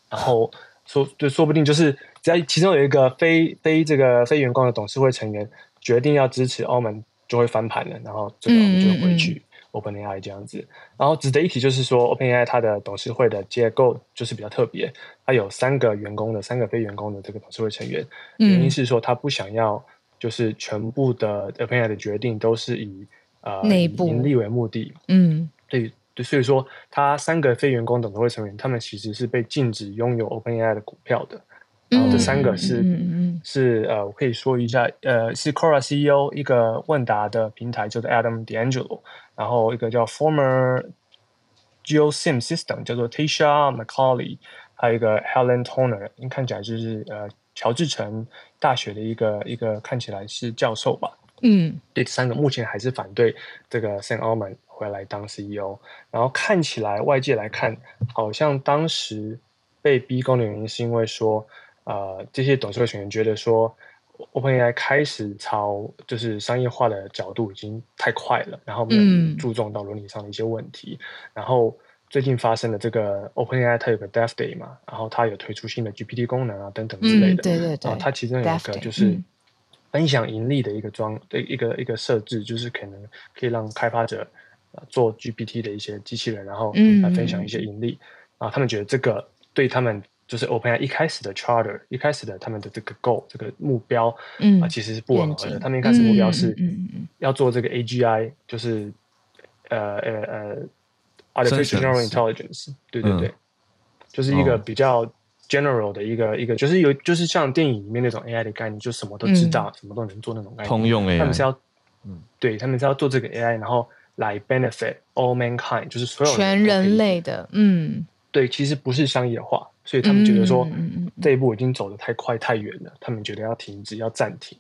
然后说，就说不定就是只要其中有一个非非这个非员工的董事会成员决定要支持 Altman，就会翻盘了。然后这个我们就会回去 OpenAI 这样子。然后值得一提就是说，OpenAI 它的董事会的结构就是比较特别，它有三个员工的，三个非员工的这个董事会成员。原因是说，他不想要就是全部的 OpenAI 的决定都是以呃内部盈利为目的。嗯，对。对，所以说他三个非员工董事会成员，他们其实是被禁止拥有 OpenAI 的股票的。然后这三个是、嗯是呃，我可以说一下，呃，是 Quora CEO 一个问答的平台叫做 Adam D'Angelo，然后一个叫 Former GeoSim System 叫做 Tisha McCauley，还有一个 Helen Toner，看起来就是呃乔治城大学的一个一个看起来是教授吧。嗯，第三个目前还是反对这个 Sam Altman 回来当 CEO，然后看起来外界来看，好像当时被逼宫的原因是因为说，呃，这些董事会成员觉得说，OpenAI 开始朝就是商业化的角度已经太快了，然后没有注重到伦理上的一些问题。嗯、然后最近发生的这个 OpenAI 它有个 Death Day 嘛，然后它有推出新的 GPT 功能啊等等之类的。嗯、对对对。然后它其中有一个就是分享盈利的一个装的一个一个设置，就是可能可以让开发者。做 GPT 的一些机器人，然后来分享一些盈利，啊、嗯，他们觉得这个对他们就是 OpenAI 一开始的 charter，一开始的他们的这个 goal 这个目标，嗯啊，其实是不吻合的。他们一开始目标是要做这个 AGI，就是呃呃呃 artificial general intelligence，对对对，嗯、就是一个比较 general 的一个一个，就是有就是像电影里面那种 AI 的概念，就什么都知道，嗯、什么都能做那种概念。通用 AI，他们是要，嗯，对他们是要做这个 AI，然后。来 benefit all mankind，就是所有人全人类的，嗯，对，其实不是商业化，所以他们觉得说、嗯、这一步已经走得太快太远了，他们觉得要停止，要暂停，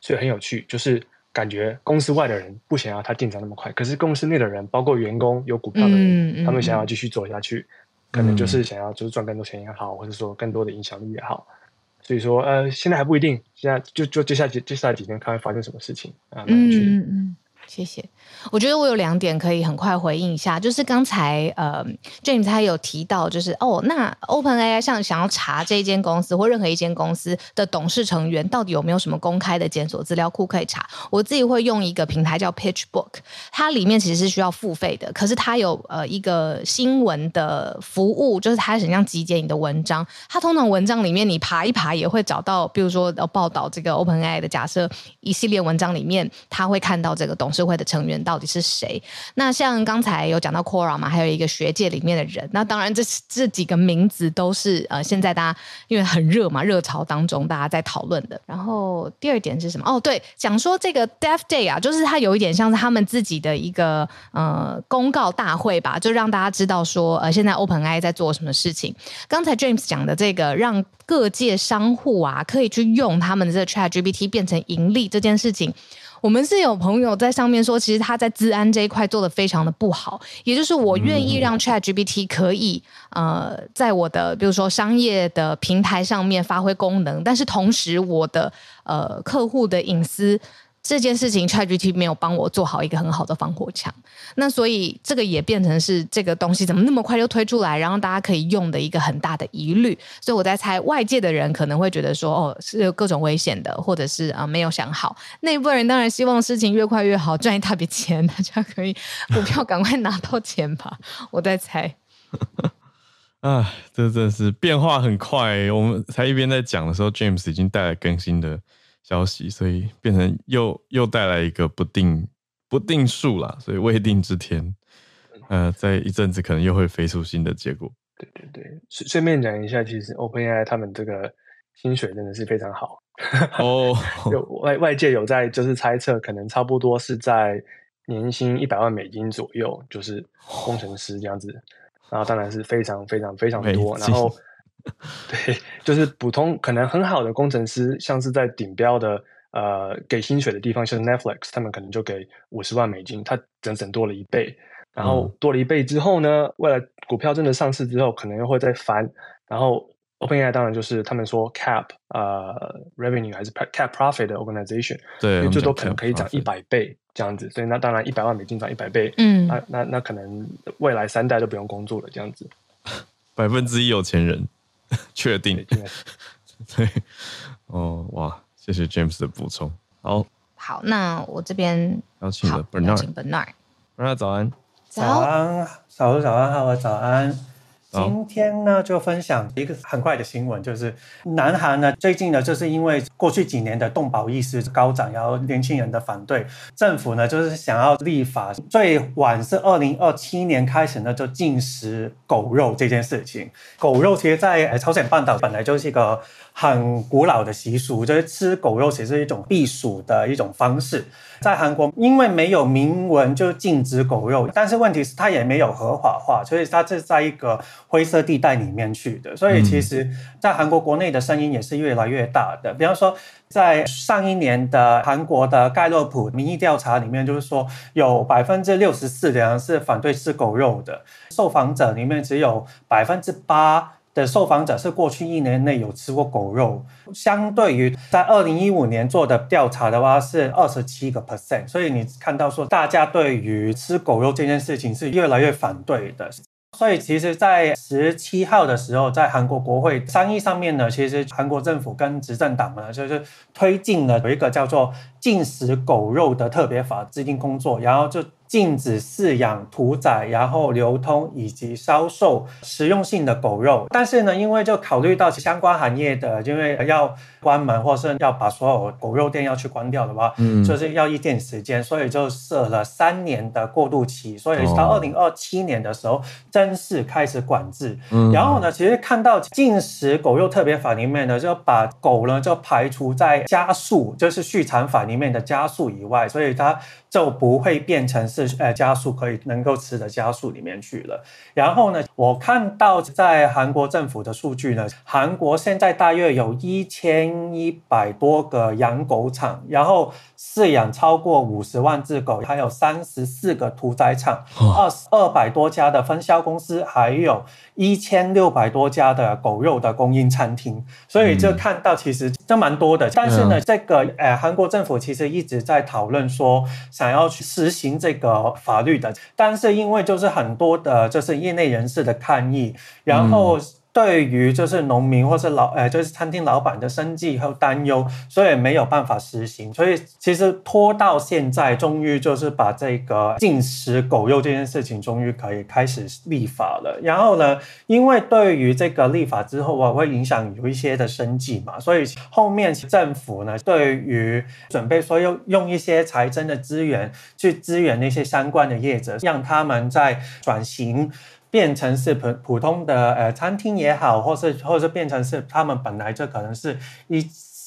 所以很有趣，就是感觉公司外的人不想要它进展那么快，可是公司内的人，包括员工有股票的人，嗯嗯、他们想要继续走下去，可能就是想要就是赚更多钱也好，或者说更多的影响力也好。所以说，呃，现在还不一定，现在就就接下来接下来几天看会发生什么事情啊？嗯嗯嗯。谢谢，我觉得我有两点可以很快回应一下，就是刚才呃，James 他有提到，就是哦，那 OpenAI 像想要查这间公司或任何一间公司的董事成员到底有没有什么公开的检索资料库可以查，我自己会用一个平台叫 PitchBook，它里面其实是需要付费的，可是它有呃一个新闻的服务，就是它很像集结你的文章，它通常文章里面你爬一爬也会找到，比如说要报道这个 OpenAI 的假设一系列文章里面，他会看到这个东社会的成员到底是谁？那像刚才有讲到 Quora 嘛，还有一个学界里面的人。那当然这，这几个名字都是呃，现在大家因为很热嘛，热潮当中大家在讨论的。然后第二点是什么？哦，对，讲说这个 Death Day 啊，就是它有一点像是他们自己的一个呃公告大会吧，就让大家知道说呃，现在 OpenAI 在做什么事情。刚才 James 讲的这个，让各界商户啊可以去用他们的这个 ChatGPT 变成盈利这件事情。我们是有朋友在上面说，其实他在治安这一块做的非常的不好，也就是我愿意让 ChatGPT 可以呃在我的比如说商业的平台上面发挥功能，但是同时我的呃客户的隐私。这件事情 ChatGPT 没有帮我做好一个很好的防火墙，那所以这个也变成是这个东西怎么那么快就推出来，然后大家可以用的一个很大的疑虑。所以我在猜，外界的人可能会觉得说，哦，是有各种危险的，或者是啊、呃、没有想好。内部人当然希望事情越快越好，赚一大笔钱，大家可以股票赶快拿到钱吧。我在猜。啊，这真是变化很快。我们才一边在讲的时候，James 已经带来更新的。消息，所以变成又又带来一个不定不定数啦，所以未定之天，呃，在一阵子可能又会飞出新的结果。对对对，顺顺便讲一下，其实 OpenAI 他们这个薪水真的是非常好。哦，有外外界有在就是猜测，可能差不多是在年薪一百万美金左右，就是工程师这样子，然后当然是非常非常非常多，然后。对，就是普通可能很好的工程师，像是在顶标的呃给薪水的地方，像 Netflix，他们可能就给五十万美金，他整整多了一倍。然后多了一倍之后呢，未来股票真的上市之后，可能又会再翻。然后 OpenAI 当然就是他们说 cap 呃 revenue 还是 cap profit 的 organization，对，最多可能可以涨一百倍这样子。所以那当然一百万美金涨一百倍，嗯，那那那可能未来三代都不用工作了这样子，百分之一有钱人。确定，对，哦，哇，谢谢 James 的补充。好，好，那我这边邀请了 Bernard，Bernard，Bernard 早安，早安，早安，早安，好，早安。今天呢，就分享一个很快的新闻，就是南韩呢，最近呢，就是因为过去几年的动保意识高涨，然后年轻人的反对，政府呢就是想要立法，最晚是二零二七年开始呢就禁食狗肉这件事情。狗肉其实，在朝鲜半岛本来就是一个很古老的习俗，就是吃狗肉其实是一种避暑的一种方式。在韩国，因为没有明文就禁止狗肉，但是问题是它也没有合法化，所以它是在一个灰色地带里面去的。所以其实，在韩国国内的声音也是越来越大的。比方说，在上一年的韩国的盖洛普民意调查里面，就是说有百分之六十四的人是反对吃狗肉的，受访者里面只有百分之八。的受访者是过去一年内有吃过狗肉，相对于在二零一五年做的调查的话是二十七个 percent，所以你看到说大家对于吃狗肉这件事情是越来越反对的。所以其实，在十七号的时候，在韩国国会商议上面呢，其实韩国政府跟执政党呢，就是推进了有一个叫做禁食狗肉的特别法制定工作，然后就。禁止饲养、屠宰，然后流通以及销售食用性的狗肉。但是呢，因为就考虑到相关行业的，因为要关门或是要把所有狗肉店要去关掉的话，嗯，就是要一点时间，所以就设了三年的过渡期。所以到二零二七年的时候，正式开始管制。嗯，然后呢，其实看到禁食狗肉特别法里面呢，就把狗呢就排除在家畜，就是畜产法里面的加速以外，所以它就不会变成是呃加速可以能够吃的加速里面去了。然后呢，我看到在韩国政府的数据呢，韩国现在大约有一千一百多个养狗场，然后饲养超过五十万只狗，还有三十四个屠宰场，二二百多家的分销公司，还有一千六百多家的狗肉的供应餐厅，所以就看到其实这蛮多的。但是呢，这个呃，韩国政府其实一直在讨论说想要去实行这个法律的，但是因为就是很多的，就是业内人士的抗议，然后。对于就是农民或是老呃就是餐厅老板的生计和担忧，所以没有办法实行。所以其实拖到现在，终于就是把这个禁食狗肉这件事情，终于可以开始立法了。然后呢，因为对于这个立法之后啊，会影响有一些的生计嘛，所以后面政府呢，对于准备说用用一些财政的资源去支援那些相关的业者，让他们在转型。变成是普普通的呃餐厅也好，或是或是变成是他们本来就可能是一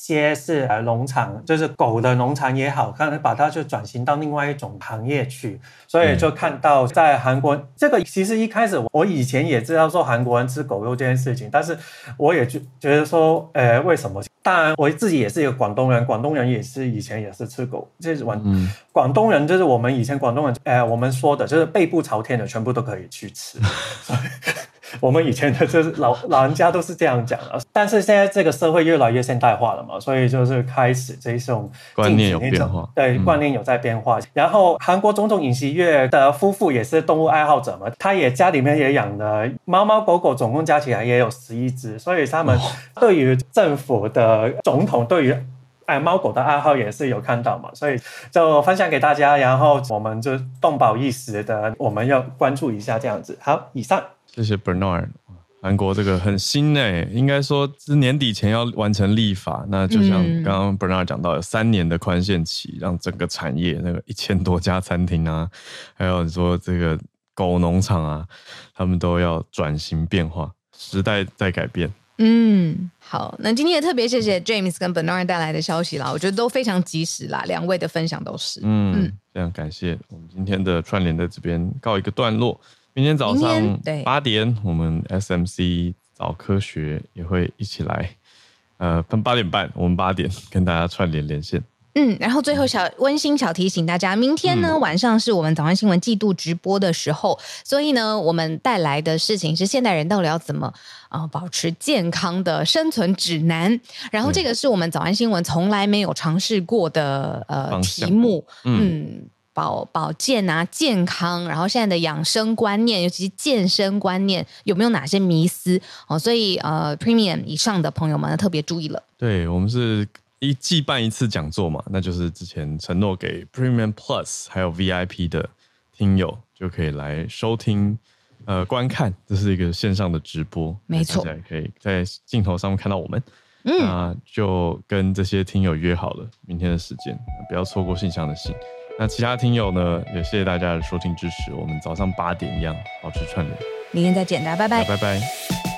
些是呃农场，就是狗的农场也好，可能把它就转型到另外一种行业去，所以就看到在韩国、嗯、这个其实一开始我以前也知道说韩国人吃狗肉这件事情，但是我也觉觉得说呃为什么？当然，我自己也是一个广东人，广东人也是以前也是吃狗，就是广广东人就是我们以前广东人，呃，我们说的就是背部朝天的，全部都可以去吃。我们以前的就是老老人家都是这样讲的，但是现在这个社会越来越现代化了嘛，所以就是开始这种观念有变化，对，观念有在变化。嗯、然后韩国总统尹锡悦的夫妇也是动物爱好者嘛，他也家里面也养了猫猫狗狗，总共加起来也有十一只，所以他们对于政府的总统对于爱猫狗的爱好也是有看到嘛，所以就分享给大家，然后我们就动保意识的，我们要关注一下这样子。好，以上。谢谢 Bernard，韩国这个很新诶，应该说是年底前要完成立法。那就像刚刚 Bernard 讲到，有三年的宽限期，让整个产业那个一千多家餐厅啊，还有说这个狗农场啊，他们都要转型变化，时代在改变。嗯，好，那今天也特别谢谢 James 跟 Bernard 带来的消息啦，我觉得都非常及时啦，两位的分享都是。嗯，嗯非常感谢。我们今天的串联在这边告一个段落。明天早上八点，我们 SMC 早科学也会一起来，呃，分八点半，我们八点 跟大家串联连线。嗯，然后最后小温馨小提醒大家，明天呢、嗯、晚上是我们早安新闻季度直播的时候，所以呢，我们带来的事情是现代人到底要怎么啊、呃、保持健康的生存指南。然后这个是我们早安新闻从来没有尝试过的呃题目，嗯。嗯保保健啊，健康，然后现在的养生观念，尤其是健身观念，有没有哪些迷思哦？所以呃，Premium 以上的朋友们特别注意了。对，我们是一季办一次讲座嘛，那就是之前承诺给 Premium Plus 还有 VIP 的听友就可以来收听呃观看，这是一个线上的直播，没错，可以在镜头上面看到我们。嗯，那就跟这些听友约好了明天的时间，不要错过信箱的信。那其他听友呢？也谢谢大家的收听支持。我们早上八点一样保持串联，明天再见，大家拜拜，拜拜。